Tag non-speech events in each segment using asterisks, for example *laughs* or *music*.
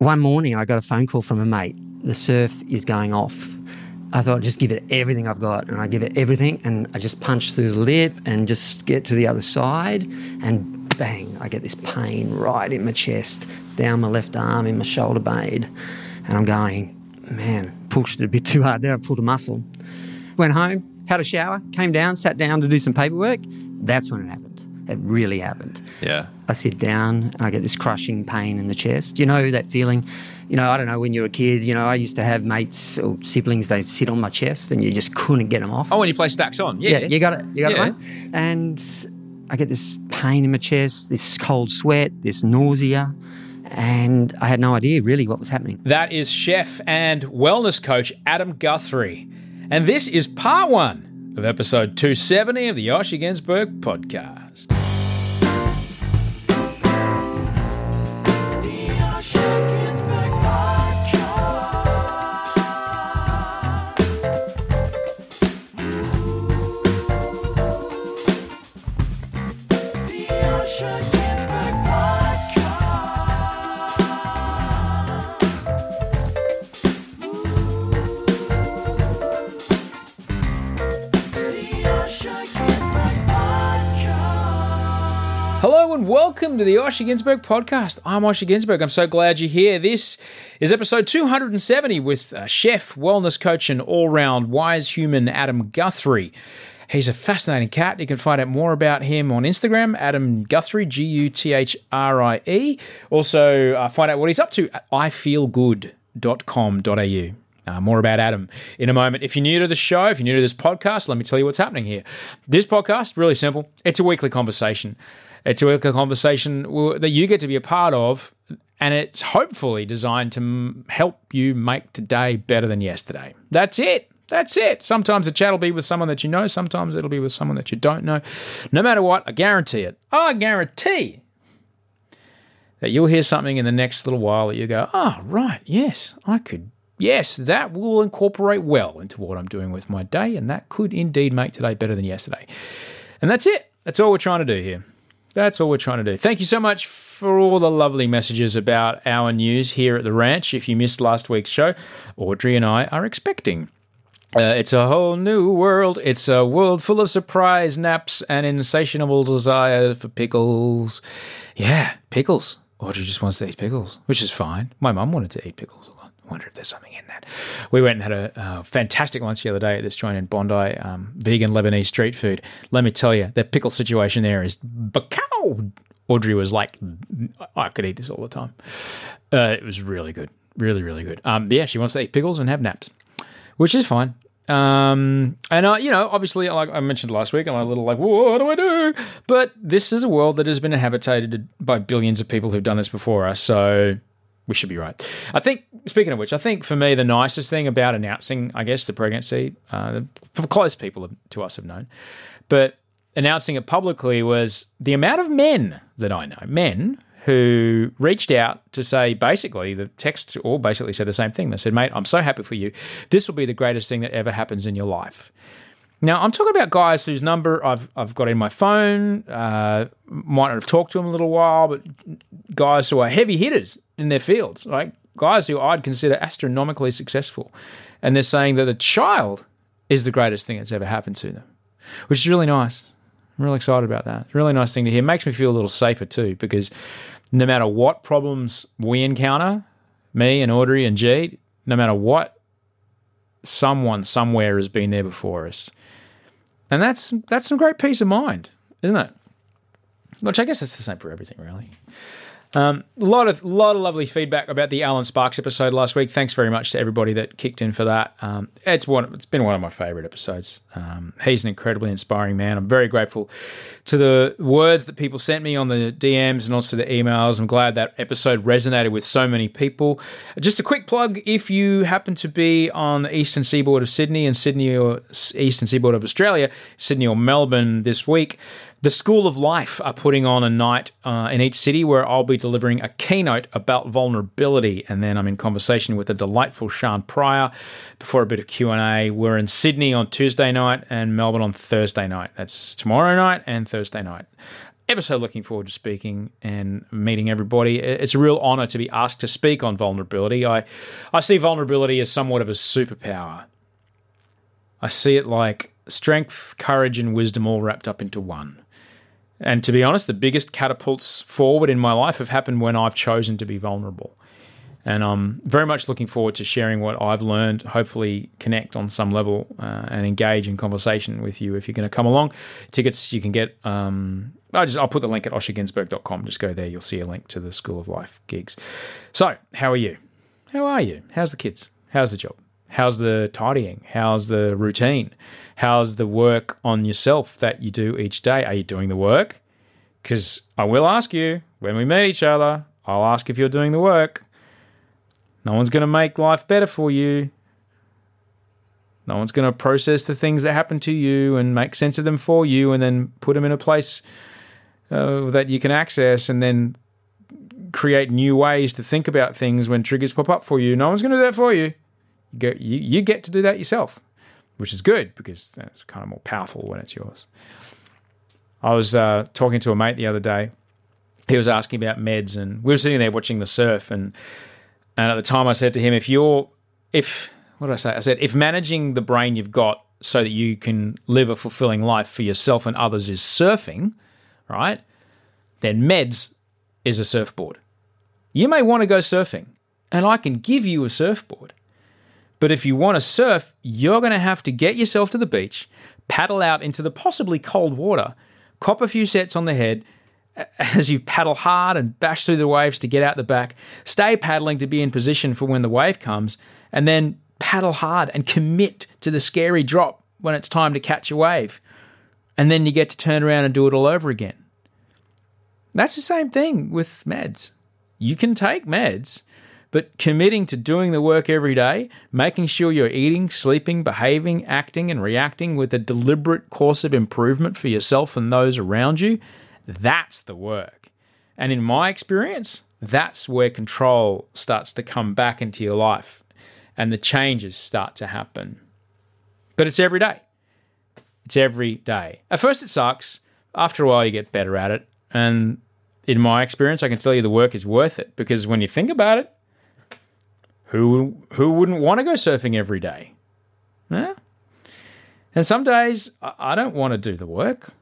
One morning, I got a phone call from a mate. The surf is going off. I thought, just give it everything I've got. And I give it everything, and I just punch through the lip and just get to the other side. And bang, I get this pain right in my chest, down my left arm, in my shoulder blade. And I'm going, man, pushed it a bit too hard there. I pulled a muscle. Went home, had a shower, came down, sat down to do some paperwork. That's when it happened. It really happened. Yeah. I sit down and I get this crushing pain in the chest. You know that feeling? You know, I don't know, when you're a kid, you know, I used to have mates or siblings, they'd sit on my chest and you just couldn't get them off. Oh, when you play stacks on. Yeah. you got it. You got Yeah. it, mate? And I get this pain in my chest, this cold sweat, this nausea. And I had no idea really what was happening. That is chef and wellness coach Adam Guthrie. And this is part one of episode 270 of the Osher Günsberg podcast. And welcome to the Osher Günsberg podcast. I'm Osher Günsberg. I'm so glad you're here. This is episode 270 with uh, chef, wellness coach, and all round wise human Adam Guthrie. He's a fascinating cat. You can find out more about him on Instagram, Adam Guthrie, G U T H R I E. Also, uh, find out what he's up to at ifeelgood.com.au. Uh, more about Adam in a moment. If you're new to the show, if you're new to this podcast, let me tell you what's happening here. This podcast, really simple. It's a weekly conversation. It's a conversation that you get to be a part of, and it's hopefully designed to help you make today better than yesterday. That's it. That's it. Sometimes the chat will be with someone that you know, sometimes it'll be with someone that you don't know. No matter what, I guarantee it. I guarantee that you'll hear something in the next little while that you go, oh, right, yes, I could, yes, that will incorporate well into what I'm doing with my day, and that could indeed make today better than yesterday. And that's it. That's all we're trying to do here. That's all we're trying to do. Thank you so much for all the lovely messages about our news here at the ranch. If you missed last week's show, Audrey and I are expecting. Uh, it's a whole new world. It's a world full of surprise naps and insatiable desire for pickles. Yeah, pickles. Audrey just wants to eat pickles, which is fine. My mum wanted to eat pickles. Wonder if there's something in that. We went and had a uh, fantastic lunch the other day at this joint in Bondi, um, vegan Lebanese street food. Let me tell you, the pickle situation there is bacow. Audrey was like, I could eat this all the time. Uh, it was really good, really, really good. Um, yeah, she wants to eat pickles and have naps, which is fine. Um, and you know, obviously, like I mentioned last week, I'm a little like, what do I do? But this is a world that has been inhabited by billions of people who've done this before us, so we should be right. I think. Speaking of which, I think for me the nicest thing about announcing, I guess, the pregnancy, uh, for close people to us have known, but announcing it publicly was the amount of men that I know, men who reached out to say basically the texts all basically said the same thing. They said, "Mate, I'm so happy for you. This will be the greatest thing that ever happens in your life." Now, I'm talking about guys whose number I've, I've got in my phone, uh, might not have talked to them a little while, but guys who are heavy hitters in their fields, like guys who I'd consider astronomically successful. And they're saying that a child is the greatest thing that's ever happened to them, which is really nice. I'm really excited about that. It's a really nice thing to hear. Makes me feel a little safer too, because no matter what problems we encounter, me and Audrey and G, no matter what, someone somewhere has been there before us. And that's that's some great peace of mind, isn't it? Which I guess it's the same for everything, really. Um, a lot of lot of lovely feedback about the Alan Sparks episode last week. Thanks very much to everybody that kicked in for that. Um, it's one. It's been one of my favourite episodes. Um, he's an incredibly inspiring man. I'm very grateful to the words that people sent me on the DMs and also the emails. I'm glad that episode resonated with so many people. Just a quick plug: if you happen to be on the eastern seaboard of Sydney and Sydney or eastern seaboard of Australia, Sydney or Melbourne this week. The School of Life are putting on a night uh, in each city where I'll be delivering a keynote about vulnerability, and then I'm in conversation with the delightful Sean Pryor before a bit of Q and A. We're in Sydney on Tuesday night and Melbourne on Thursday night. That's tomorrow night and Thursday night. ever so looking forward to speaking and meeting everybody. It's a real honor to be asked to speak on vulnerability. I, I see vulnerability as somewhat of a superpower. I see it like strength, courage, and wisdom all wrapped up into one. And to be honest, the biggest catapults forward in my life have happened when I've chosen to be vulnerable. And I'm very much looking forward to sharing what I've learned, hopefully, connect on some level uh, and engage in conversation with you if you're going to come along. Tickets you can get. Um, I just, I'll put the link at oshergunsberg.com. Just go there. You'll see a link to the School of Life gigs. So, how are you? How are you? How's the kids? How's the job? How's the tidying? How's the routine? How's the work on yourself that you do each day? Are you doing the work? Because I will ask you when we meet each other, I'll ask if you're doing the work. No one's going to make life better for you. No one's going to process the things that happen to you and make sense of them for you and then put them in a place uh, that you can access and then create new ways to think about things when triggers pop up for you. No one's going to do that for you. You get, you, get to do that yourself which is good because it's kind of more powerful when it's yours. I was uh, talking to a mate the other day. He was asking about meds, and we were sitting there watching the surf. and And at the time, I said to him, "If you're, if what did I say? I said, if managing the brain you've got so that you can live a fulfilling life for yourself and others is surfing, right? Then meds is a surfboard. You may want to go surfing, and I can give you a surfboard. But if you want to surf, you're going to have to get yourself to the beach, paddle out into the possibly cold water, cop a few sets on the head as you paddle hard and bash through the waves to get out the back, stay paddling to be in position for when the wave comes, and then paddle hard and commit to the scary drop when it's time to catch a wave. And then you get to turn around and do it all over again. That's the same thing with meds. You can take meds but committing to doing the work every day, making sure you're eating, sleeping, behaving, acting, and reacting with a deliberate course of improvement for yourself and those around you, that's the work. And in my experience, that's where control starts to come back into your life and the changes start to happen. But it's every day. It's every day. At first, it sucks. After a while, you get better at it. And in my experience, I can tell you the work is worth it because when you think about it, who who wouldn't want to go surfing every day? Yeah. And some days I don't want to do the work,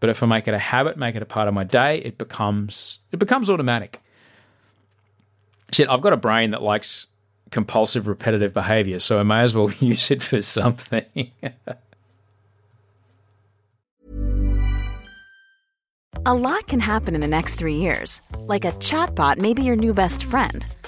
but if I make it a habit, make it a part of my day, it becomes it becomes automatic. Shit, I've got a brain that likes compulsive repetitive behavior, so I may as well *laughs* use it for something. *laughs* a lot can happen in the next 3 years. Like a chatbot may be your new best friend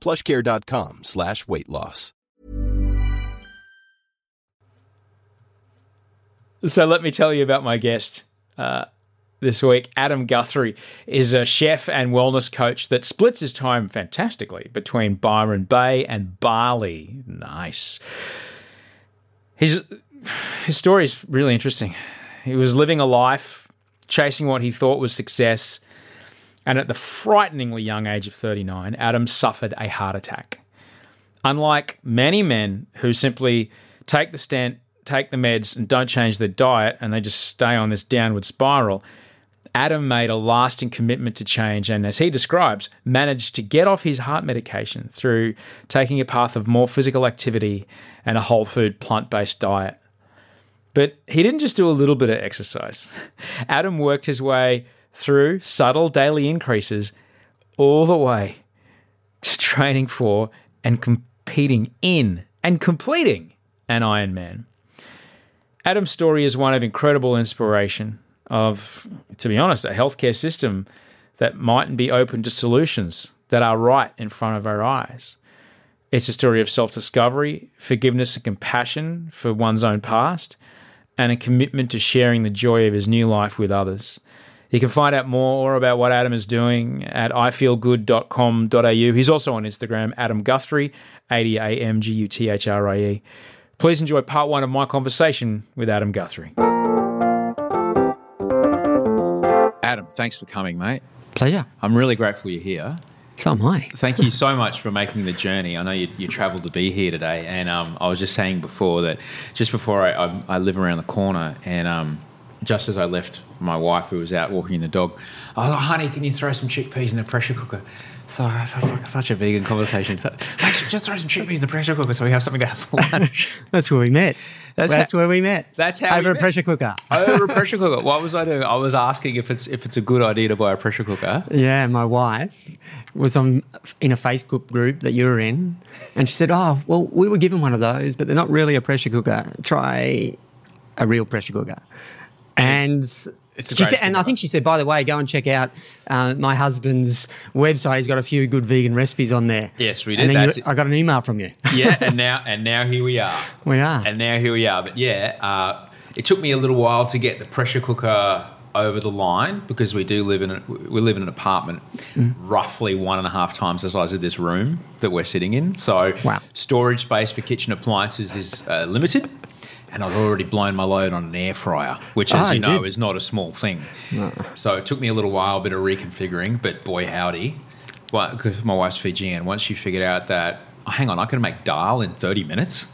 plushcare.com slash weight loss. So let me tell you about my guest uh, this week. Adam Guthrie is a chef and wellness coach that splits his time fantastically between Byron Bay and Bali. Nice. His, his story is really interesting. He was living a life, chasing what he thought was success, and at the frighteningly young age of 39, Adam suffered a heart attack. Unlike many men who simply take the stent, take the meds, and don't change their diet, and they just stay on this downward spiral, Adam made a lasting commitment to change and, as he describes, managed to get off his heart medication through taking a path of more physical activity and a whole food, plant based diet. But he didn't just do a little bit of exercise. *laughs* Adam worked his way through subtle daily increases all the way to training for and competing in and completing an Ironman. Adam's story is one of incredible inspiration of, to be honest, a healthcare system that mightn't be open to solutions that are right in front of our eyes. It's a story of self discovery, forgiveness, and compassion for one's own past, and a commitment to sharing the joy of his new life with others. You can find out more about what Adam is doing at ifeelgood.com.au. He's also on Instagram, Adam Guthrie, A D A M G U T H R I E. Please enjoy part one of my conversation with Adam Guthrie. Adam, thanks for coming, mate. Pleasure. I'm really grateful you're here. So am I. Thank you so *laughs* much for making the journey. I know you, you travelled to be here today, and um, I was just saying before that just before I, I, I live around the corner, and um, just as I left my wife, who was out walking the dog, I was like, honey, can you throw some chickpeas in the pressure cooker? So that's like such a vegan conversation. So, like, just throw some chickpeas in the pressure cooker so we have something to have for lunch. *laughs* That's where we met. That's That's, how- where we met. That's how we over a met. pressure cooker. Over a *laughs* pressure cooker. What was I doing? I was asking if it's if it's a good idea to buy a pressure cooker. Yeah, my wife was on in a Facebook group that you were in, and she said, "Oh, well, we were given one of those, but they're not really a pressure cooker. Try a real pressure cooker." And she said, and I think she said, by the way, go and check out uh, my husband's website. He's got a few good vegan recipes on there. Yes, we did. And then you-. I got an email from you. yeah, *laughs* and now and now here we are. We are. And now here we are. But yeah, uh, it took me a little while to get the pressure cooker over the line because we do live in a, we live in an apartment Mm. roughly one and a half times the size of this room that we're sitting in. So Wow. storage space for kitchen appliances is uh, limited. And I've already blown my load on an air fryer, which, as Ah, you you know, did. is not a small thing. So it took me a little while, a bit of reconfiguring, but boy howdy. Because my wife's Fijian, once she figured out that, oh, hang on, I can make dal in 30 minutes.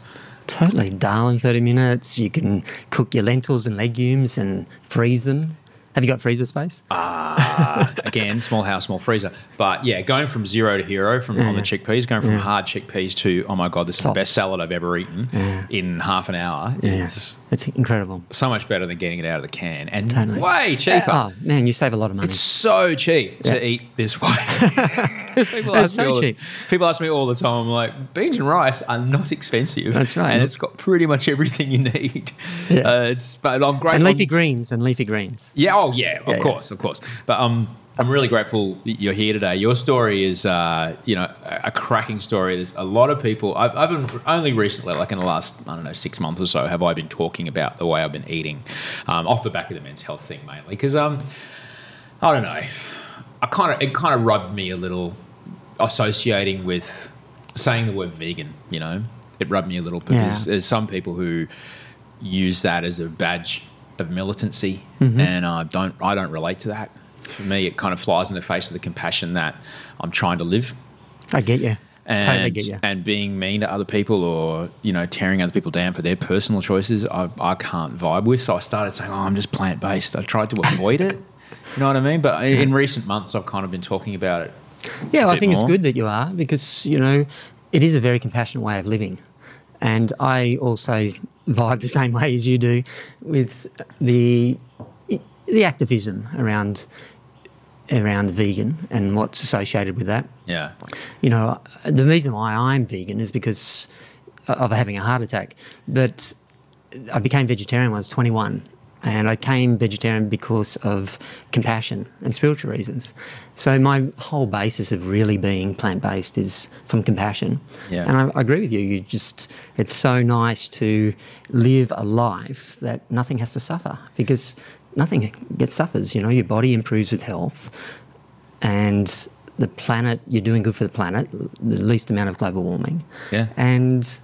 Totally, dal in 30 minutes. You can cook your lentils and legumes and freeze them. Have you got freezer space? Ah, *laughs* again, small house, small freezer. But yeah, going from zero to hero from on the chickpeas, going from hard chickpeas to, oh my God, this is the best salad I've ever eaten in half an hour yeah, is it's incredible. so much better than getting it out of the can and Totally. way cheaper. Oh man, you save a lot of money. It's so cheap to eat this way. *laughs* *laughs* people, ask all the, people ask me all the time, I'm like, beans and rice are not expensive. That's right. And it's got pretty much everything you need. Yeah. Uh, it's, but I'm great. and leafy I'm- greens and leafy greens. Yeah, oh yeah, of Yeah, yeah. course, of course. But um, I'm really grateful that you're here today. Your story is, uh, you know, a a cracking story. There's a lot of people. I've, I've been only recently, like in the last, I don't know, six months or so, have I been talking about the way I've been eating, um, off the back of the men's health thing mainly, because um, I don't know, I kind of it kind of rubbed me a little associating with saying the word vegan. You know, it rubbed me a little because Yeah. there's some people who use that as a badge of militancy, Mm-hmm. and I don't I don't relate to that. For me, it kind of flies in the face of the compassion that I'm trying to live. I get you. And, totally get you. and being mean to other people or you know tearing other people down for their personal choices I, I can't vibe with so I started saying oh I'm just plant based I tried to avoid it you know what I mean? But in, in recent months I've kind of been talking about it Yeah, I think it's good that you are because you know it is a very compassionate way of living, and I also vibe the same way as you do with the the activism around around vegan and what's associated with that. yeah. You know, the reason why I'm vegan is because of having a heart attack, but I became vegetarian when I was 21. And I came vegetarian because of compassion and spiritual reasons. So my whole basis of really being plant-based is from compassion. Yeah. And I, I agree with you. You just it's so nice to live a life that nothing has to suffer because nothing gets suffers. You know, your body improves with health, and the planet you're doing good for the planet, the least amount of global warming. Yeah. And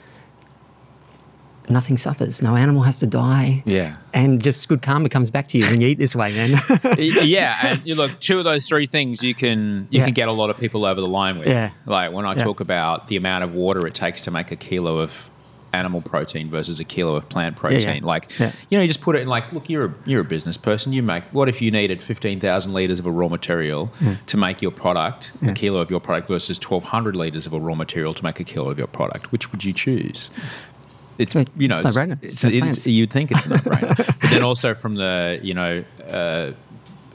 nothing suffers. No animal has to die. Yeah. And just good karma comes back to you when you eat this way, man. *laughs* yeah, and you look, two of those three things you can you Yeah. can get a lot of people over the line with. Yeah. Like when I Yeah. talk about the amount of water it takes to make a kilo of animal protein versus a kilo of plant protein. Like Yeah. you know, you just put it in like, look, you're a you're a business person. You make what if you needed fifteen thousand liters of a raw material to make your product, a kilo of your product versus twelve hundred liters of a raw material to make a kilo of your product? Which would you choose? It's you know it's. It's, It's it's, you'd think it's a no-brainer, *laughs* but then also from the you know uh,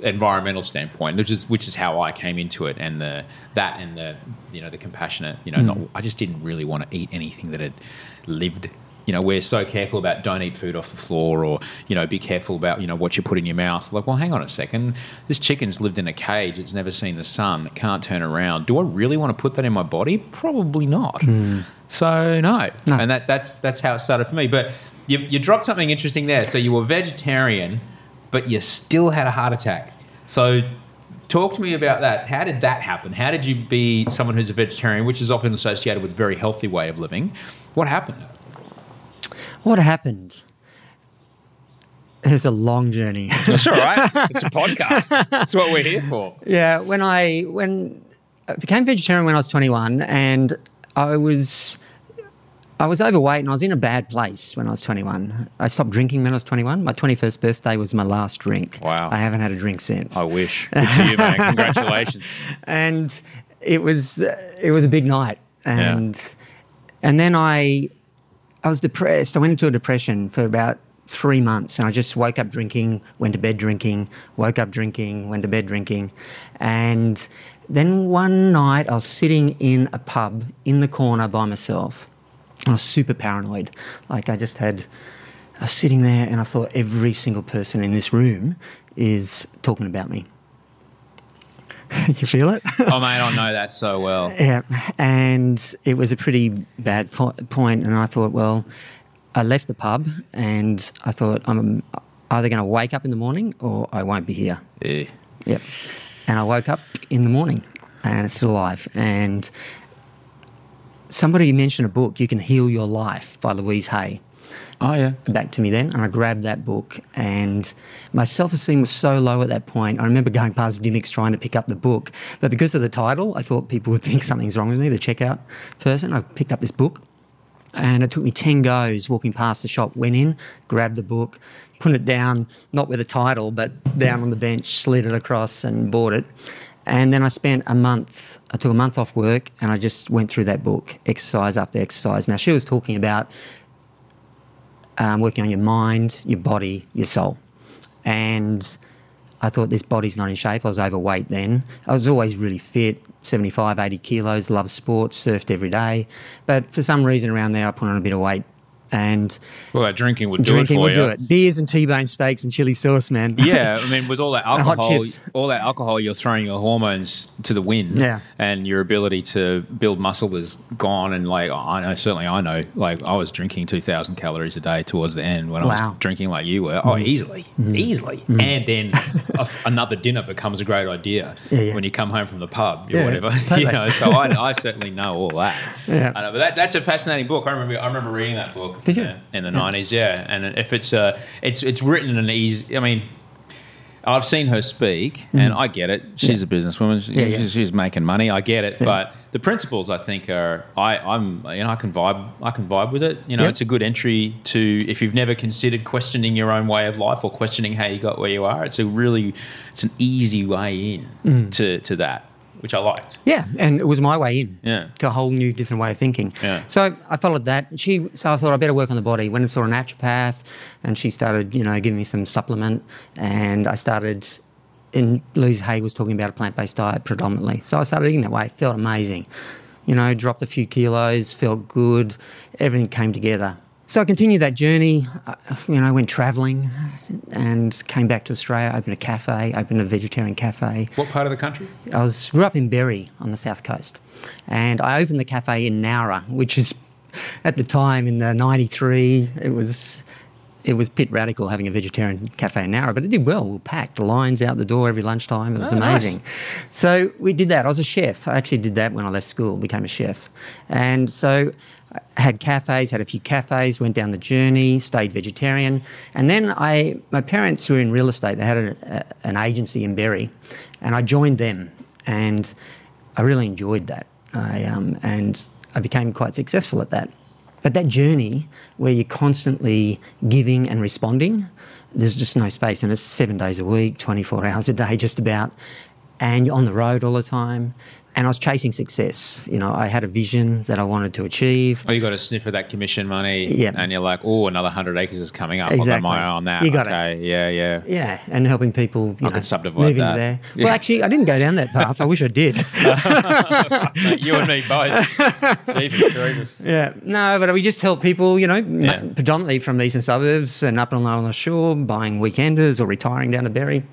environmental standpoint, which is which is how I came into it, and the that and the you know the compassionate, you know, Hmm. not, I just didn't really want to eat anything that had lived. You know, we're so careful about don't eat food off the floor, or you know, be careful about you know what you put in your mouth. Like, well, hang on a second, this chicken's lived in a cage; it's never seen the sun, it can't turn around. Do I really want to put that in my body? Probably not. Hmm. So no. No. and that that's that's how it started for me. But you, you dropped something interesting there. So you were vegetarian, but you still had a heart attack. So talk to me about that. How did that happen? How did you be someone who's a vegetarian, which is often associated with a very healthy way of living? What happened? What happened? It's a long journey. *laughs* That's all right. It's a podcast. That's what we're here for. Yeah, when I when I became vegetarian when I was 21, and I was I was overweight and I was in a bad place when I was 21. I stopped drinking when I was 21. My 21st birthday was my last drink. Wow. I haven't had a drink since. I wish. Good for you, man. *laughs* Congratulations. and it was it was a big night and and then I I was depressed. I went into a depression for about three months, and I just woke up drinking, went to bed drinking, woke up drinking, went to bed drinking, and then one night I was sitting in a pub in the corner by myself. I was super paranoid. Like I just had, I was sitting there, and I thought every single person in this room is talking about me. *laughs* you feel it? *laughs* Oh, mate, I know that so well. Yeah, and it was a pretty bad po- point, and I thought, well, I left the pub, and I thought I'm either going to wake up in the morning or I won't be here. Yeah. Yep. And I woke up in the morning, and it's still alive. And somebody mentioned a book, "You Can Heal Your Life" by Louise Hay Oh, yeah. back to me then, and I grabbed that book. And my self esteem was so low at that point. I remember going past Dymocks trying to pick up the book, but because of the title, I thought people would think something's wrong with me, the checkout person. I picked up this book, and it took me 10 goes walking past the shop, went in, grabbed the book, put it down, not with the title, but down on the bench, slid it across, and bought it. And then I spent a month, I took a month off work and I just went through that book, exercise after exercise. Now, she was talking about um, working on your mind, your body, your soul. And I thought this body's not in shape. I was overweight then. I was always really fit, 75, 80 kilos, loved sports, surfed every day. But for some reason around there, I put on a bit of weight. And Well, that drinking would do drinking it will you. do it. Beers and T-bone steaks and chili sauce, man. *laughs* yeah, I mean, with all that alcohol, all that alcohol, you're throwing your hormones to the wind. Yeah. and your ability to build muscle is gone. And like, I know, certainly, I know, like, I was drinking two thousand calories a day towards the end when I was drinking like you were. Oh, mm. easily, mm. easily. Mm. And then a f another dinner becomes a great idea *laughs* Yeah, yeah. when you come home from the pub or Yeah, whatever. *laughs* totally. you know, so I, I certainly know all that. Yeah. Know, but that, that's a fascinating book. I remember, I remember reading that book. Did you? uh, in the nineties? Yeah, and if it's uh, it's it's written in an easy. I mean, I've seen her speak, and I get it. She's a businesswoman. She. Yeah, yeah. She's, she's making money. I get it, but the principles I think are I I'm you know I can vibe I can vibe with it. You know, it's a good entry to if you've never considered questioning your own way of life or questioning how you got where you are. It's a really it's an easy way in Mm. to to that, which I liked. Yeah, and it was my way in. Yeah. To a whole new different way of thinking. Yeah. So I followed that. She so I thought I better work on the body. Went and saw a naturopath and she started, you know, giving me some supplement and I started and Louise Hay was talking about a plant based diet predominantly. So I started eating that way. Felt amazing. You know, dropped a few kilos, felt good, everything came together. So I continued that journey, uh, you know, I went travelling and came back to Australia, opened a cafe, opened a vegetarian cafe. What part of the country? I was grew up in Berry on the south coast, and I opened the cafe in Nowra, which is at the time in the '93. It was it was bit radical having a vegetarian cafe in Nowra, but it did well. We were packed, lines out the door every lunchtime. It was Oh, nice. amazing. So we did that. I was a chef. I actually did that when I left school, became a chef. And so I had cafes, had a few cafes, went down the journey, stayed vegetarian. And then I, my parents were in real estate. They had a, a, an agency in Berry, and I joined them. And I really enjoyed that. I, um, and I became quite successful at that. But that journey where you're constantly giving and responding, there's just no space. And it's seven days a week, 24 hours a day, just about. And you're on the road all the time. And I was chasing success. You know, I had a vision that I wanted to achieve. Oh, you got a sniff of that commission money, Yeah. and you're like, oh, another hundred acres is coming up. I've got Exactly. my eye on that. You got it. okay, yeah, yeah. Yeah, and helping people you I know, could subdivide move that. into there. Yeah. Well, actually, I didn't go down that path. I wish I did. *laughs* you and me both. *laughs* Yeah, no, but we just help people, you know, Yeah. predominantly from the eastern suburbs and up and along the shore, buying weekenders or retiring down to Berry,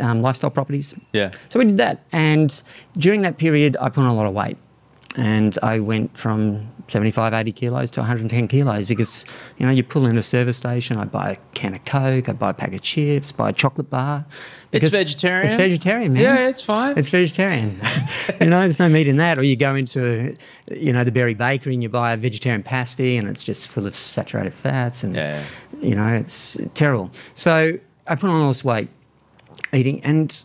um, lifestyle properties. Yeah. So we did that, and during that period, I put on a lot of weight, and I went from 75, 80 kilos to 110 kilos because you know you pull in a service station, I buy a can of Coke, I buy a pack of chips, buy a chocolate bar. because vegetarian? It's vegetarian, man. Yeah, it's fine. It's vegetarian. *laughs* you know, there's no meat in that. Or you go into, you know, the Berry Bakery and you buy a vegetarian pasty and it's just full of saturated fats and, Yeah. you know, it's terrible. So I put on all this weight eating and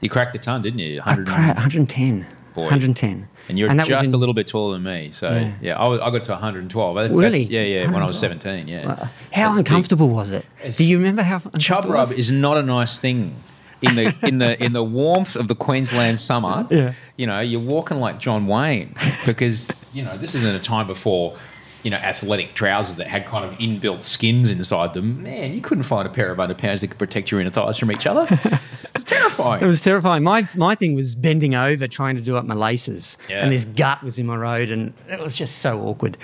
You cracked the ton, didn't you? I 100 cra 110. Boy. 110. And you're was just in- a little bit taller than me. So, yeah, Yeah. I, was, I got to 112. That's, Really? That's, yeah, yeah, when I was 17, yeah. How That's big. uncomfortable was it? Do you remember how Chub rub is not a nice thing. In the in the in the warmth of the Queensland summer, *laughs* Yeah. you know, you're walking like John Wayne because you know this isn't a time before you know athletic trousers that had kind of inbuilt skins inside them. Man, you couldn't find a pair of underpants that could protect your inner thighs from each other. *laughs* it was terrifying. It was terrifying. My my thing was bending over trying to do up my laces, Yeah. and this gut was in my road, and it was just so awkward.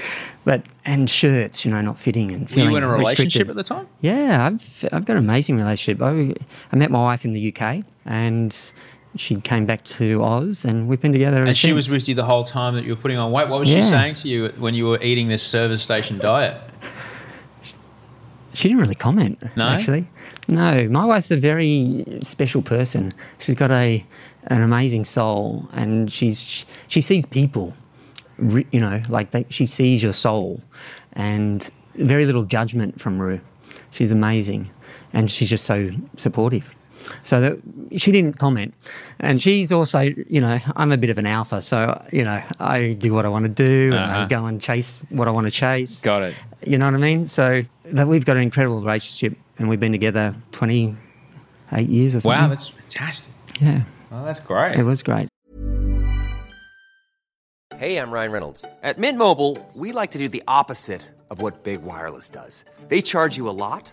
But and shirts, you know, not fitting and Were you in a relationship restricted. at the time? Yeah, I've I've got an amazing relationship. I, I met my wife in the UK, and she came back to Oz, and we've been together. And she was with you the whole time that you were putting on weight. What was she saying to you when you were eating this service station diet? She didn't really comment. No? actually, no. My wife's a very special person. She's got a an amazing soul, and she's she sees people. You know, like they, she sees your soul, and very little judgment from Rue. She's amazing, and she's just so supportive. So that she didn't comment, and she's also, you know, I'm a bit of an alpha, so you know, I do what I want to do, and Uh-huh. I go and chase what I want to chase. Got it. You know what I mean? So that we've got an incredible relationship, and we've been together 28 years or something. Wow, that's fantastic. yeah, Oh, that's great. it was great. Hey, I'm Ryan Reynolds. At Mint Mobile, we like to do the opposite of what Big Wireless does. They charge you a lot,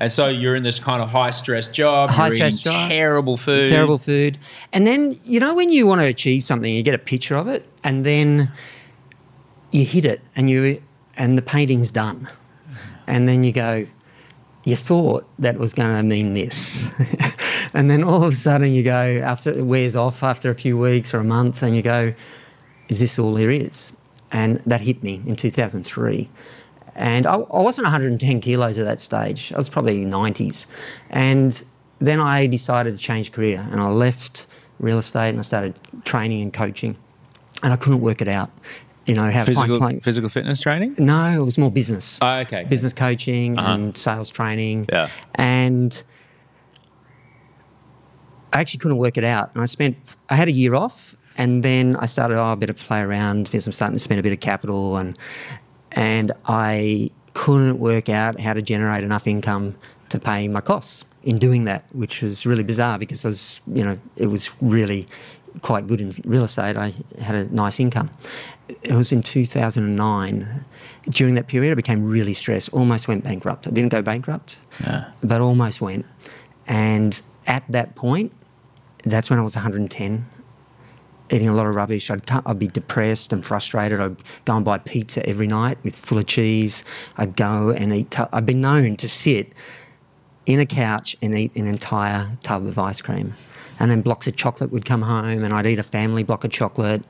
And so you're in this kind of high stress job. High you're stress eating job. terrible food. Terrible food. And then, you know, when you want to achieve something, you get a picture of it, and then you hit it, and you and the painting's done. And then you go, you thought that was going to mean this. *laughs* and then all of a sudden you go, after it wears off after a few weeks or a month, and you go, is this all there is? And that hit me in 2003. And I, I wasn't 110 kilos at that stage. I was probably 90s. And then I decided to change career and I left real estate and I started training and coaching. And I couldn't work it out. You know, how Physical, client- physical fitness training? no, it was more business. Oh, okay. Business coaching Uh-huh. and sales training. Yeah. And I actually couldn't work it out. And I spent, I had a year off and then I started, oh, I better play around because I'm starting to spend a bit of capital and, and I couldn't work out how to generate enough income to pay my costs in doing that, which was really bizarre because I was, you know, it was really quite good in real estate. I had a nice income. It was in 2009. During that period, I became really stressed, almost went bankrupt. I didn't go bankrupt, Yeah. but almost went. And at that point, that's when I was 110, eating a lot of rubbish. I'd, I'd be depressed and frustrated. I'd go and buy pizza every night with full of cheese. I'd go and eat. Tu- I've been known to sit in a couch and eat an entire tub of ice cream. And then blocks of chocolate would come home, and I'd eat a family block of chocolate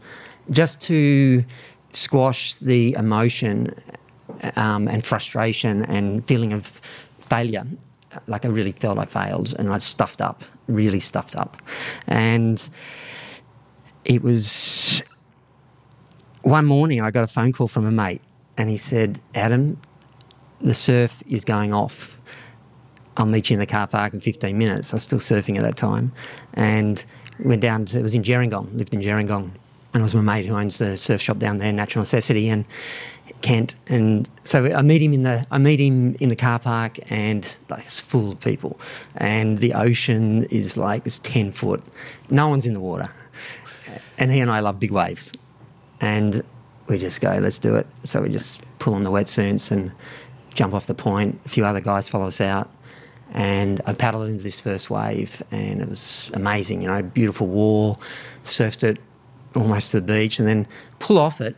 just to squash the emotion um, and frustration and feeling of failure. Like I really felt I failed and I stuffed up, really stuffed up. And it was one morning I got a phone call from a mate, and he said, Adam, the surf is going off. I'll meet you in the car park in 15 minutes. I was still surfing at that time. And went down to, it was in Gerringong, lived in Gerringong. And it was my mate who owns the surf shop down there, Natural Necessity, and Kent. And so I meet him in the, I meet him in the car park and like, it's full of people. And the ocean is like, it's 10 foot. No one's in the water. And he and I love big waves. And we just go, let's do it. So we just pull on the wetsuits and jump off the point. A few other guys follow us out. And I paddled into this first wave, and it was amazing. You know, beautiful wall, surfed it almost to the beach, and then pull off it.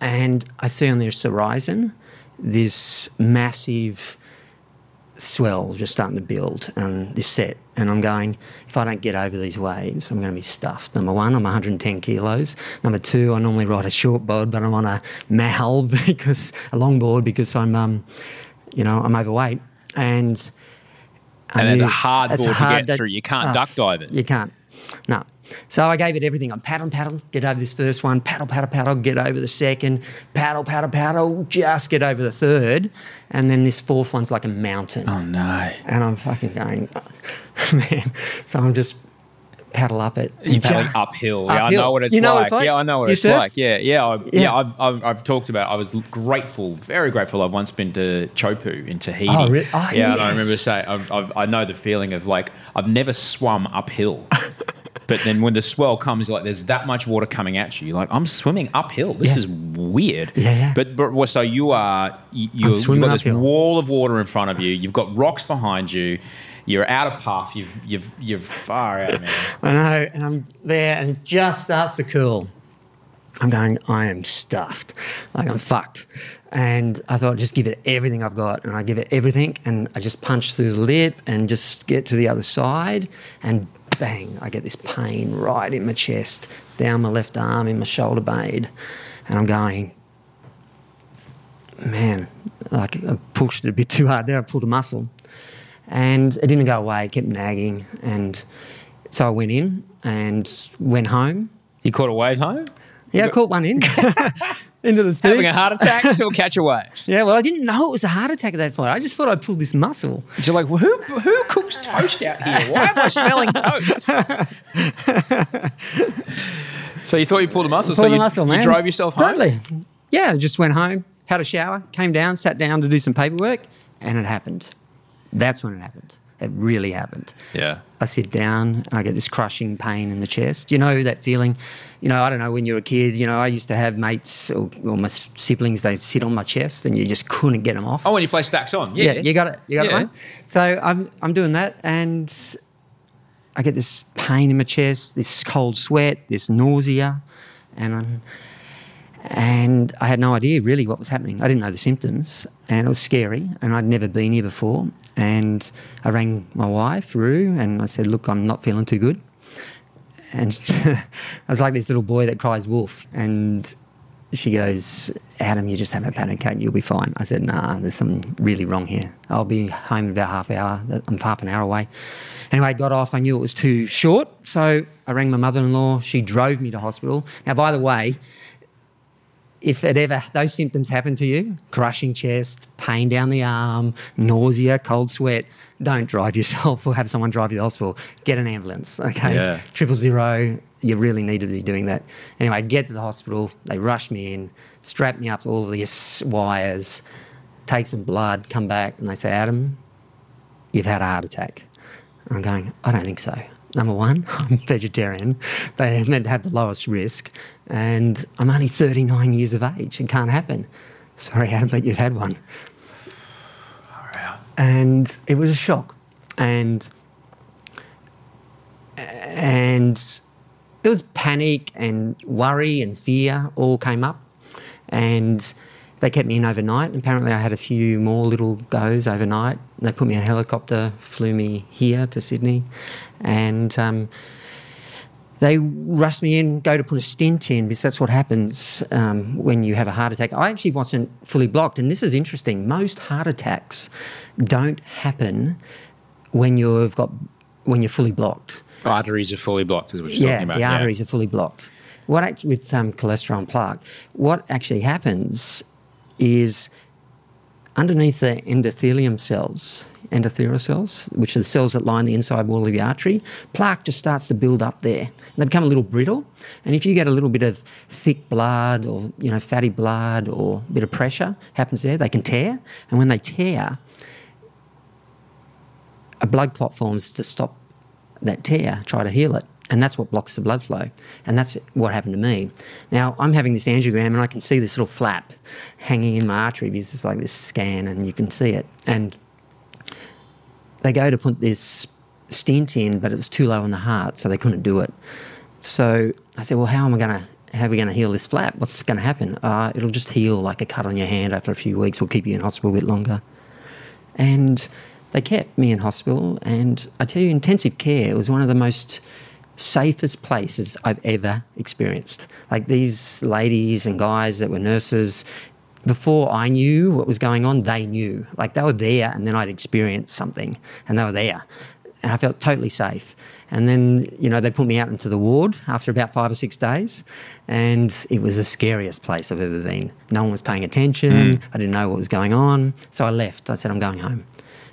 And I see on this horizon this massive swell just starting to build and this set. And I'm going, if I don't get over these waves, I'm going to be stuffed. Number one, I'm 110 kilos. Number two, I normally ride a short board, but I'm on a mal *laughs* because a long board because I'm, um, you know, I'm overweight. And I And there's a hard board to hard get through. You can't oh, duck dive it. You can't. No. So I gave it everything. I'm paddle, paddle, get over this first one, paddle, paddle, paddle, get over the second, paddle, paddle, paddle, just get over the third. And then this fourth one's like a mountain. Oh no! And I'm fucking going, *laughs* man. So I'm just paddle up it. You're paddling just- uphill. Yeah, I know what it's You know what like. it's like? Yeah, I know what You it's surf? like. Yeah, yeah, I, yeah. Yeah. I've, I've, I've talked about. I was grateful, very grateful. I've once been to Teahupo'o in Tahiti. Oh, really? Oh, yeah, and I yes. remember saying, I've, I've, I know the feeling of like I've never swum uphill. *laughs* But then when the swell comes, like there's that much water coming at you. You're like, I'm swimming uphill. This Yeah. is weird. Yeah, yeah. But but so you are you, swimming got this uphill. wall of water in front of you. You've got rocks behind you. You're out of path. You've you've you're far out, man. *laughs* I know, and I'm there, and it just starts to cool. I'm going, I am stuffed. Like, I'm fucked. And I thought, just give it everything I've got. And I give it everything, and I just punch through the lip and just get to the other side, and bang, I get this pain right in my chest, down my left arm, in my shoulder blade. And I'm going, man, like I pushed it a bit too hard there. I pulled a muscle. And it didn't go away, it kept nagging. And so I went in and went home. You caught a wave home? Yeah, I caught one in. *laughs* Into the Having beach. a heart attack, *laughs* still catch a wave. Yeah, well, I didn't know it was a heart attack at that point. I just thought I pulled this muscle. So like, well, who who cooks toast out here? Why am I smelling toast? *laughs* so you thought you pulled a muscle? so Pulled a you, muscle, you drove yourself home? Totally. Yeah, just went home, had a shower, came down, sat down to do some paperwork, and it happened. That's when it happened. It really happened. Yeah. I sit down and I get this crushing pain in the chest. You know that feeling? You know, I don't know, when you're a kid, you know, I used to have mates or, or my siblings, they'd sit on my chest and you just couldn't get them off. Oh, when you play stacks on, yeah, Yeah, you got it. You got Yeah. it, mate. So I'm I'm doing that, and I get this pain in my chest, this cold sweat, this nausea, and I'm, and I had no idea really what was happening. I didn't know the symptoms, and it was scary. And I'd never been here before. And I rang my wife, Rue, and I said, "Look, I'm not feeling too good." And *laughs* I was like this little boy that cries wolf, and she goes, Adam, you just have a panic attack, you'll be fine. I said, nah, there's something really wrong here. I'll be home in about half an hour. I'm half an hour away. Anyway, I got off. I knew it was too short. So I rang my mother-in-law. She drove me to hospital. Now, by the way, if it ever those symptoms happen to you, crushing chest, pain down the arm, nausea, cold sweat, don't drive yourself *laughs* or have someone drive you to the hospital. Get an ambulance, okay? Yeah. Triple zero. You really need to be doing that. Anyway, I get to the hospital. They rush me in, strap me up to all these wires, take some blood, come back, and they say, Adam, you've had a heart attack. And I'm going, I don't think so. Number one, *laughs* I'm vegetarian. They meant to have the lowest risk, and I'm only 39 years of age. It can't happen. Sorry, Adam, but you've had one. And it was a shock, and and it was panic and worry and fear all came up, and they kept me in overnight. Apparently, I had a few more little goes overnight. They put me in a helicopter, flew me here to Sydney, and um, they rushed me in, go to put a stent in because that's what happens um, when you have a heart attack. I actually wasn't fully blocked, and this is interesting. Most heart attacks don't happen when you've got when you're fully blocked. Arteries are fully blocked, is what you're Yeah, talking about. Yeah, the arteries are fully blocked. What act- with um, cholesterol and plaque, what actually happens is underneath the endothelium cells, endothelial cells, which are the cells that line the inside wall of the artery, plaque just starts to build up there. And they become a little brittle. And if you get a little bit of thick blood or you know fatty blood or a bit of pressure happens there, they can tear. And when they tear, a blood clot forms to stop that tear, try to heal it. And that's what blocks the blood flow. And that's what happened to me. Now, I'm having this angiogram and I can see this little flap hanging in my artery because it's like this scan and you can see it. And they go to put this stent in, but it was too low in the heart, so they couldn't do it. So I said, well, how am I going to, how are we going to heal this flap? What's going to happen? Uh, it'll just heal like a cut on your hand after a few weeks. We'll keep you in hospital a bit longer. And they kept me in hospital. And I tell you, intensive care was one of the most safest places I've ever experienced. Like these ladies and guys that were nurses, before I knew what was going on, they knew. Like they were there, and then I'd experienced something, and they were there. And I felt totally safe. And then, you know, they put me out into the ward after about five or six days, and it was the scariest place I've ever been. No one was paying attention. Mm. I didn't know what was going on. So I left. I said, I'm going home.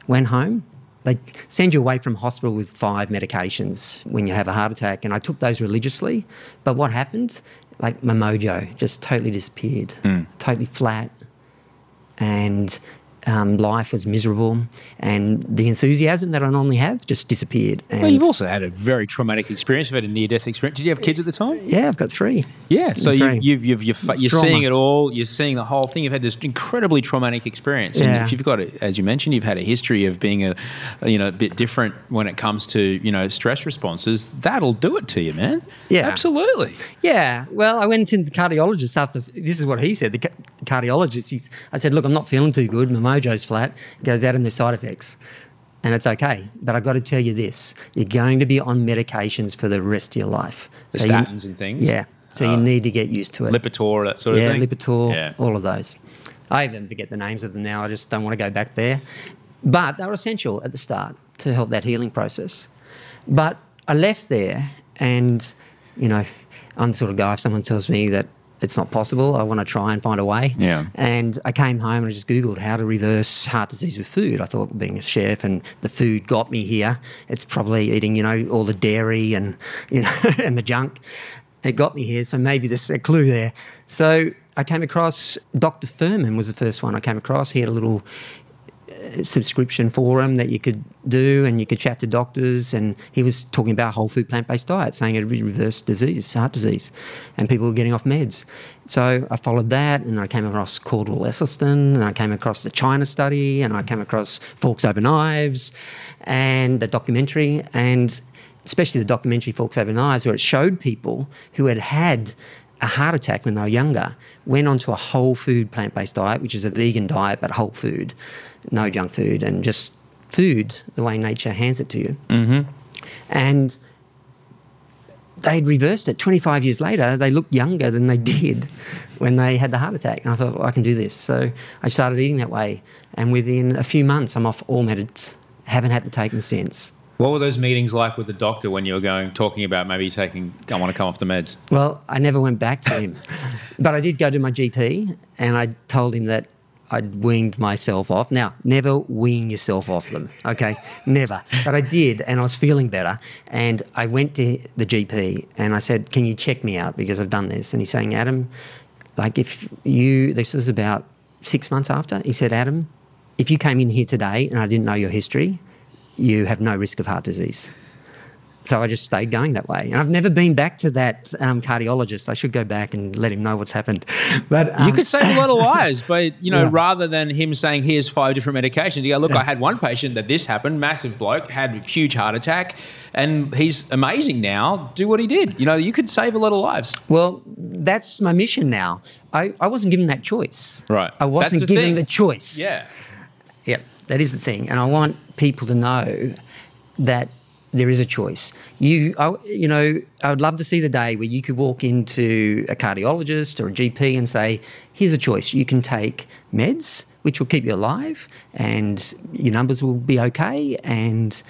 Went home. They send you away from hospital with five medications when you have a heart attack, and I took those religiously. But what happened? Like my mojo just totally disappeared, mm. totally flat, and um, life was miserable, and the enthusiasm that I normally have just disappeared. And Well, you've also had a very traumatic experience. You've had a near-death experience. Did you have kids at the time? yeah, I've got three. Yeah, so you, Three. you've, you've, you've, you're trauma. seeing it all. You're seeing the whole thing. You've had this incredibly traumatic experience, and Yeah. if you've got, as you mentioned, you've had a history of being a, you know, a bit different when it comes to you know stress responses. That'll do it to you, man. Yeah. absolutely. Yeah, well, I went into the cardiologist after. This is what he said. The ca- cardiologist. He's, I said, "Look, I'm not feeling too good. My mojo's flat." Goes out in the side effects, and it's okay. But I've got to tell you this: you're going to be on medications for the rest of your life. The So you- and things? Yeah, so Oh. you need to get used to it. Lipitor, that sort of thing. yeah, thing. Lipitor, Yeah. all of those. I even forget the names of them now. I just don't want to go back there. But they were essential at the start to help that healing process. But I left there, and you know, I'm the sort of guy. If someone tells me that it's not possible, I want to try and find a way. Yeah. And I came home and I just googled how to reverse heart disease with food. I thought, being a chef and the food got me here, it's probably eating, you know, all the dairy and you know *laughs* and the junk. It got me here, so maybe there's a clue there. So I came across Dr. Fuhrman was the first one I came across. He had a little subscription forum that you could do and you could chat to doctors. And he was talking about whole food plant-based diet saying it would reverse disease heart disease and people were getting off meds. So i followed that and i came across caldwell esselstyn and i came across the china study and i came across forks over knives and the documentary. And especially the documentary forks over knives where it showed people who had had a heart attack when they were younger, went onto a whole food plant based diet, which is a vegan diet but whole food, no junk food, and just food the way nature hands it to you. Mm-hmm. And they'd reversed it. 25 years later, they looked younger than they *laughs* did when they had the heart attack. And I thought, well, I can do this. So I started eating that way. And within a few months, I'm off all meds. Haven't had to take them since. What were those meetings like with the doctor when you were going talking about maybe taking? I want to come off the meds. Well, I never went back to him, *laughs* but I did go to my GP and I told him that I'd weaned myself off. Now, never wean yourself off them, okay? *laughs* never. But I did, and I was feeling better. And I went to the GP and I said, Can you check me out because I've done this? And he's saying, Adam, like if you, this was about six months after, he said, Adam, if you came in here today and I didn't know your history, you have no risk of heart disease. So I just stayed going that way. And I've never been back to that um, cardiologist. I should go back and let him know what's happened. But um, you could save a lot of lives, but you know, *laughs* Yeah. rather than him saying, "Here's five different medications," you go, "Look, Yeah. I had one patient that this happened, massive bloke, had a huge heart attack, and he's amazing now. Do what he did. You know, you could save a lot of lives." Well, that's my mission now. I, I wasn't given that choice. Right. I wasn't the given thing. the choice. Yeah. Yep, that is the thing. And I want people to know that there is a choice. You, I, you know, I would love to see the day where you could walk into a cardiologist or a GP and say, here's a choice. You can take meds, which will keep you alive, and your numbers will be okay. And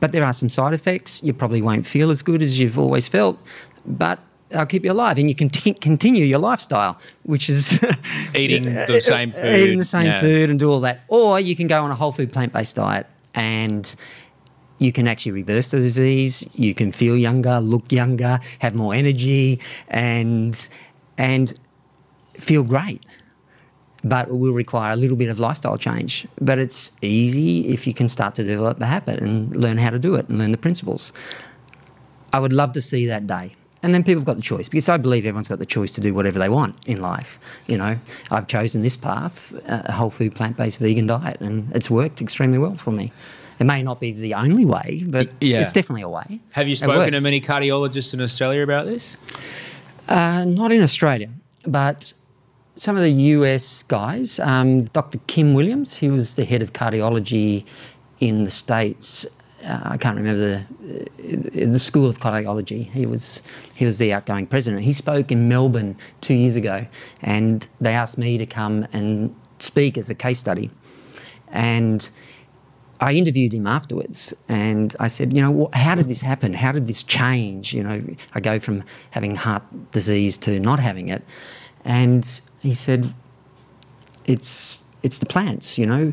but there are some side effects. You probably won't feel as good as you've always felt, but they'll keep you alive, and you can t- continue your lifestyle, which is Eating the *laughs* same food. eating the same Yeah. food and do all that. Or you can go on a whole food plant based diet and you can actually reverse the disease. You can feel younger, look younger, have more energy, and and feel great. But it will require a little bit of lifestyle change. But it's easy if you can start to develop the habit and learn how to do it and learn the principles. I would love to see that day. And then people have got the choice because I believe everyone's got the choice to do whatever they want in life. You know, I've chosen this path, a whole food, plant based vegan diet, and it's worked extremely well for me. It may not be the only way, but yeah. it's definitely a way. Have you spoken to many cardiologists in Australia about this? Uh, not in Australia, but some of the US guys. Um, Dr. Kim Williams, he was the head of cardiology in the States. Uh, I can't remember the uh, the School of Cardiology. He was he was the outgoing president. He spoke in Melbourne two years ago, and they asked me to come and speak as a case study, and. I interviewed him afterwards and I said, you know, how did this happen? How did this change? You know, I go from having heart disease to not having it. And he said, it's, it's the plants, you know.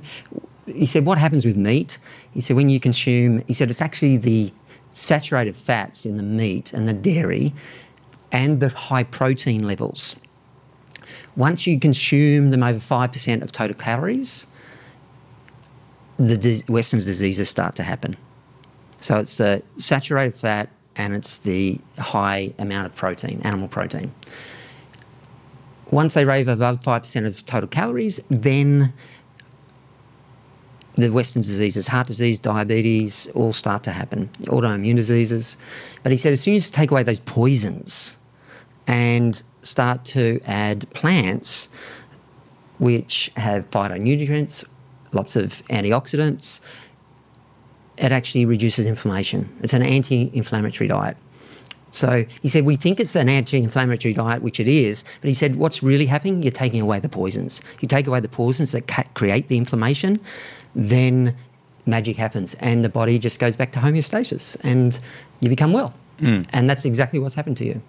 He said, what happens with meat? He said, when you consume, he said, it's actually the saturated fats in the meat and the dairy and the high protein levels. Once you consume them over 5% of total calories, the dis- Western diseases start to happen. So it's the saturated fat and it's the high amount of protein, animal protein. Once they rave above 5% of total calories, then the Western diseases, heart disease, diabetes, all start to happen, autoimmune diseases. But he said as soon as you take away those poisons and start to add plants, which have phytonutrients, lots of antioxidants, it actually reduces inflammation. It's an anti inflammatory diet. So he said, We think it's an anti inflammatory diet, which it is, but he said, What's really happening? You're taking away the poisons. You take away the poisons that create the inflammation, then magic happens and the body just goes back to homeostasis and you become well. Hmm. And that's exactly what's happened to you.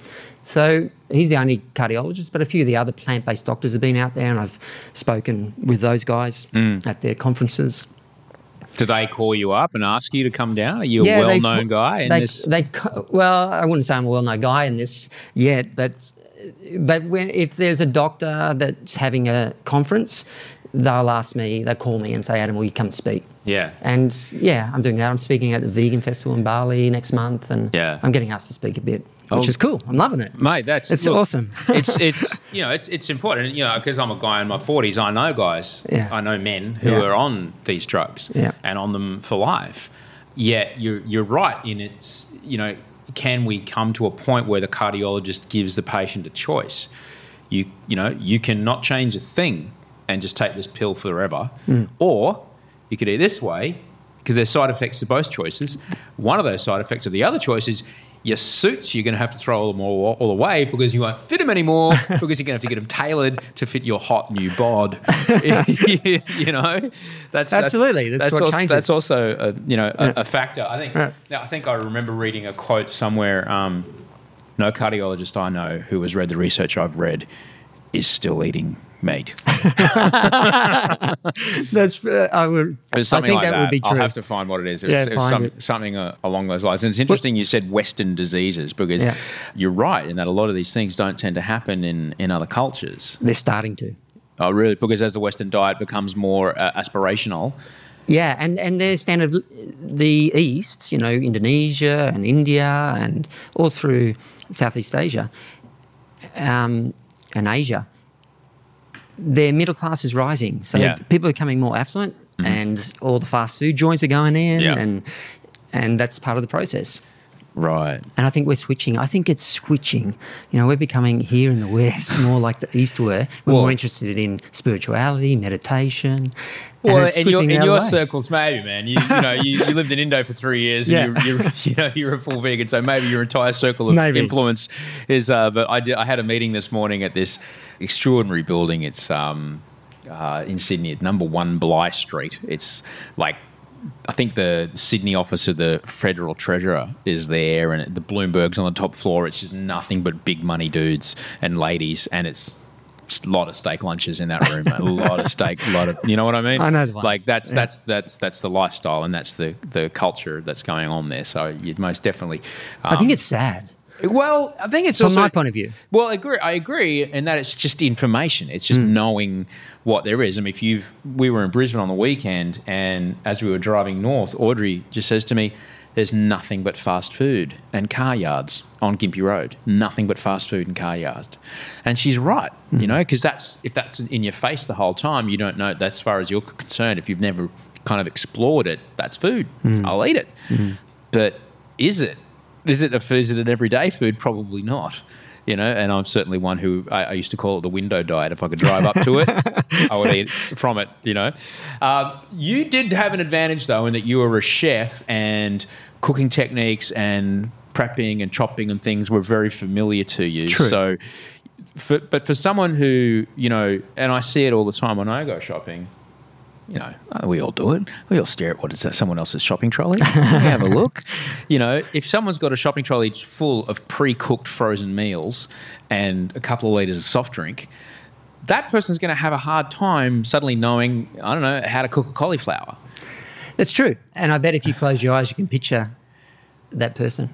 So he's the only cardiologist, but a few of the other plant based doctors have been out there, and I've spoken with those guys hmm. at their conferences. Do they call you up and ask you to come down? Are you a well-known guy in they, this? They, well, I wouldn't say I'm a well-known guy in this yet, but but when if there's a doctor that's having a conference, they'll ask me, they'll call me and say, Adam, will you come speak? Yeah. And yeah, I'm doing that. I'm speaking at the Vegan Festival in Bali next month, and Yeah. I'm getting asked to speak a bit, which Oh. is cool. I'm loving it. Mate, that's It's awesome. *laughs* it's it's you know it's it's important. You know, because I'm a guy in my 40s, I know guys, Yeah. I know men who Yeah. are on these drugs Yeah. and on them for life. Yet you're you're right in its you know can we come to a point where the cardiologist gives the patient a choice? You you know you cannot change a thing and just take this pill forever, Hmm. or you could do it this way because there's side effects to both choices. One of those side effects of the other choice is your suits you're going to have to throw all them all, all away because you won't fit them anymore *laughs* because you're going to have to get them tailored to fit your hot new bod. *laughs* *laughs* you know, that's Absolutely, that's what also, changes. That's also a, you know a, Yeah. a factor. I think. Right. I think I remember reading a quote somewhere. Um, no cardiologist I know who has read the research I've read is still eating meat. *laughs* That's uh, I would. I think like that, that. would be true. I'll have to find what it is. It was, Yeah, it was find some, it. something uh, along those lines. And it's interesting you said Western diseases because Yeah. you're right in that a lot of these things don't tend to happen in, in other cultures. They're starting to. Oh, really? Because as the Western diet becomes more uh, aspirational, Yeah, and and their standard, the East, you know, Indonesia and India and all through Southeast Asia, um, and Asia, their middle class is rising. So Yeah. Mm-hmm. people are becoming more affluent, and all the fast food joints are going in, Yeah. and and that's part of the process. Right? And I think we're switching. I think it's switching. You know, we're becoming here in the West *laughs* more like the East were. We're Well- more interested in spirituality, meditation. and Well, it's in your, in your circles, maybe, man. You, you know, you, you lived in Indo for three years, and Yeah. you're, you're, *laughs* you know, you're a full vegan, so maybe your entire circle of Maybe. influence is. Uh, but I, did, I had a meeting this morning at this extraordinary building. It's um, uh, in Sydney at number one Bligh Street. It's like. I think the Sydney office of the Federal Treasurer is there, and the Bloomberg's on the top floor. It's just nothing but big money dudes and ladies, and it's a lot of steak lunches in that room. a *laughs* lot of steak, a lot of you know what I mean. I know the one. Like that's Yeah. that's that's that's the lifestyle and that's the the culture that's going on there. So you'd most definitely. I think um, it's sad. well. I think it's From also, my point of view. Well, I agree. I agree in that it's just information. It's just Hmm. knowing what there is. I mean, if you've we were in Brisbane on the weekend, and as we were driving north, Audrey just says to me. There's nothing but fast food and car yards on Gympie Road. Nothing but fast food and car yards, and she's right. You know, because that's if that's in your face the whole time, you don't know. That's as far as you're concerned. If you've never kind of explored it, that's food. Hmm. I'll eat it. But is it? Is it a is it an everyday food? Probably not. You know, and I'm certainly one who I, I used to call it the window diet. If I could drive up to it, I would eat from it. You know, um, you did have an advantage though in that you were a chef and cooking techniques and prepping and chopping and things were very familiar to you. True. So, for, but for someone who you know, and I see it all the time when I go shopping you know, uh, we all do it. We all stare at what is that, someone else's shopping trolley. We have a *laughs* look. You know, if someone's got a shopping trolley full of pre-cooked frozen meals and a couple of liters of soft drink, that person's going to have a hard time suddenly knowing, I don't know, how to cook a cauliflower. That's true. And I bet if you close your eyes, you can picture that person.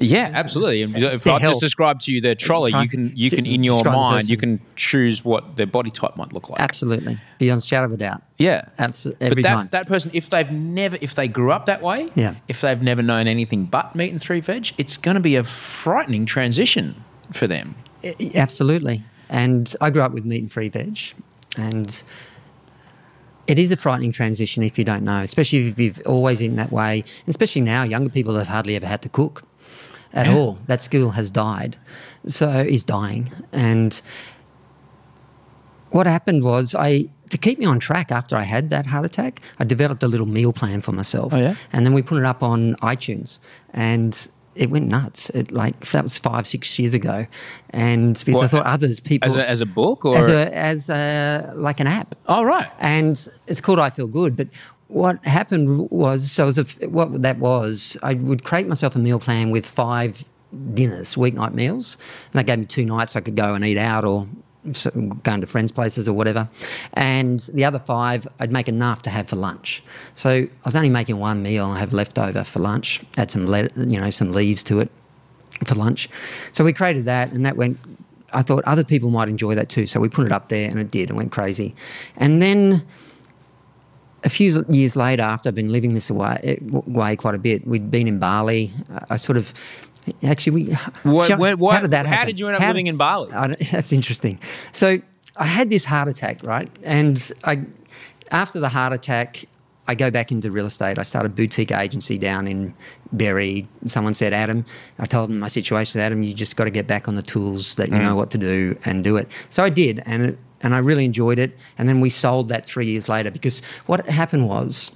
Yeah, absolutely. And if I just described to you their trolley, you can you can in your Describe mind you can choose what their body type might look like. Absolutely. Beyond a shadow of a doubt. Yeah, Absolutely. But that, time. that person, if they've never, if they grew up that way, Yeah. if they've never known anything but meat and three veg, it's going to be a frightening transition for them. I- Absolutely. And I grew up with meat and free veg. And it is a frightening transition if you don't know, especially if you've always eaten that way. Especially now, younger people have hardly ever had to cook at all. That skill has died. So is dying. And what happened was I to keep me on track after I had that heart attack, I developed a little meal plan for myself. Oh, yeah? And then we put it up on iTunes and it went nuts. It like that was five, six years ago. And because I thought others people As a, as a book or as a as a like an app oh right, and it's called I Feel Good. But what happened was, so was a, what that was, I would create myself a meal plan with five dinners, weeknight meals, and that gave me two nights I could go and eat out or going to friends' places or whatever. And the other five, I'd make enough to have for lunch. So I was only making one meal I have leftover for lunch. Add some, le- you know, some leaves to it for lunch. So we created that, and that went. I thought other people might enjoy that too, so we put it up there, and it did. It went crazy, and then a few years later, after I've been living this away, way quite a bit, we'd been in Bali. I sort of actually we. What- what- how did that how did you end up living in Bali? I *laughs* that's interesting. So I had this heart attack, right? And I, after the heart attack, I go back into real estate. I started a boutique agency down in Berry. Someone said, Adam, I told them my situation. Adam, you just got to get back on the tools that you mm. know what to do and do it. So I did, and it, and I really enjoyed it. And then we sold that three years later because what happened was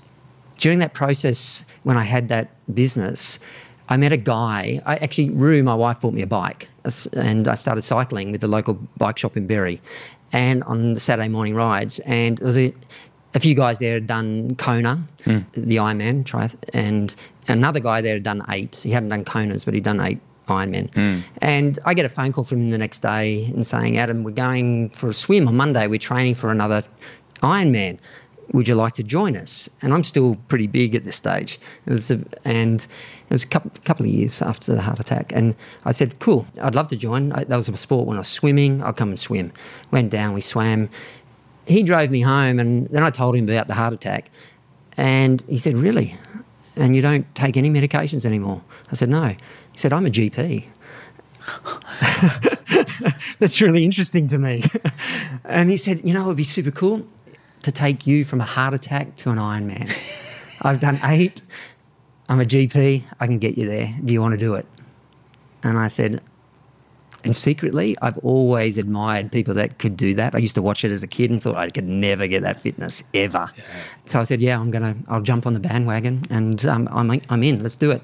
during that process when I had that business, I met a guy. I actually, Rue, my wife, bought me a bike, and I started cycling with the local bike shop in Berry, and on the Saturday morning rides. And there was a, a few guys there had done Kona, hmm. the Ironman, and another guy there had done eight. He hadn't done Konas, but he'd done eight Ironman. Hmm. And I get a phone call from him the next day and saying, Adam, we're going for a swim on Monday. We're training for another Ironman. Would you like to join us? And I'm still pretty big at this stage. It was a, and it was a couple, couple of years after the heart attack. And I said, cool, I'd love to join. I, that was a sport when I was swimming. I'll come and swim. Went down, we swam. He drove me home, and then I told him about the heart attack. And he said, really? And you don't take any medications anymore? I said, no. He said, I'm a GP. *laughs* That's really interesting to me. *laughs* and he said, you know, it would be super cool to take you from a heart attack to an Ironman. *laughs* I've done eight. I'm a GP. I can get you there. Do you want to do it? And I said, and secretly, I've always admired people that could do that. I used to watch it as a kid and thought I could never get that fitness ever. So I said, yeah, I'm gonna, I'll jump on the bandwagon and um, I'm, I'm in. Let's do it.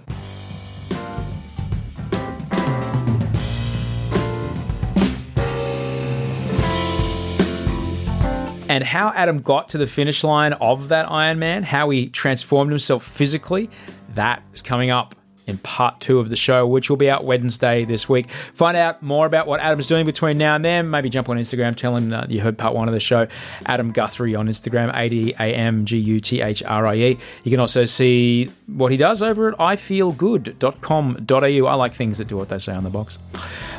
and how Adam got to the finish line of that Ironman, how he transformed himself physically, that is coming up in part two of the show, which will be out Wednesday this week. Find out more about what Adam's doing between now and then. Maybe jump on Instagram, tell him that you heard part one of the show. Adam Guthrie on Instagram, A D A M G U T H R I E. You can also see what he does over at ifeelgood.com.au. I like things that do what they say on the box.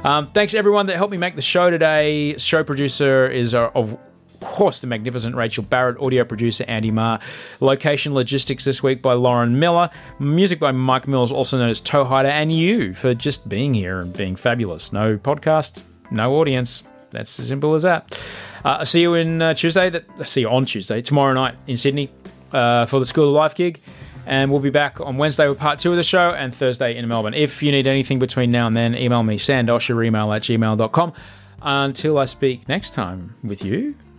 Um, thanks everyone that helped me make the show today. Show producer is uh, of course, the magnificent Rachel Barrett, audio producer Andy Marr, location logistics this week by Lauren Miller, music by Mike Mills, also known as Toehider, and you for just being here and being fabulous. No podcast, no audience. That's as simple as that. Uh, I'll see you in uh, Tuesday. That I'll see you on Tuesday, tomorrow night in Sydney uh, for the School of Life gig. And we'll be back on Wednesday with part two of the show and Thursday in Melbourne. If you need anything between now and then, email me, sandosh, at gmail.com. Until I speak next time with you,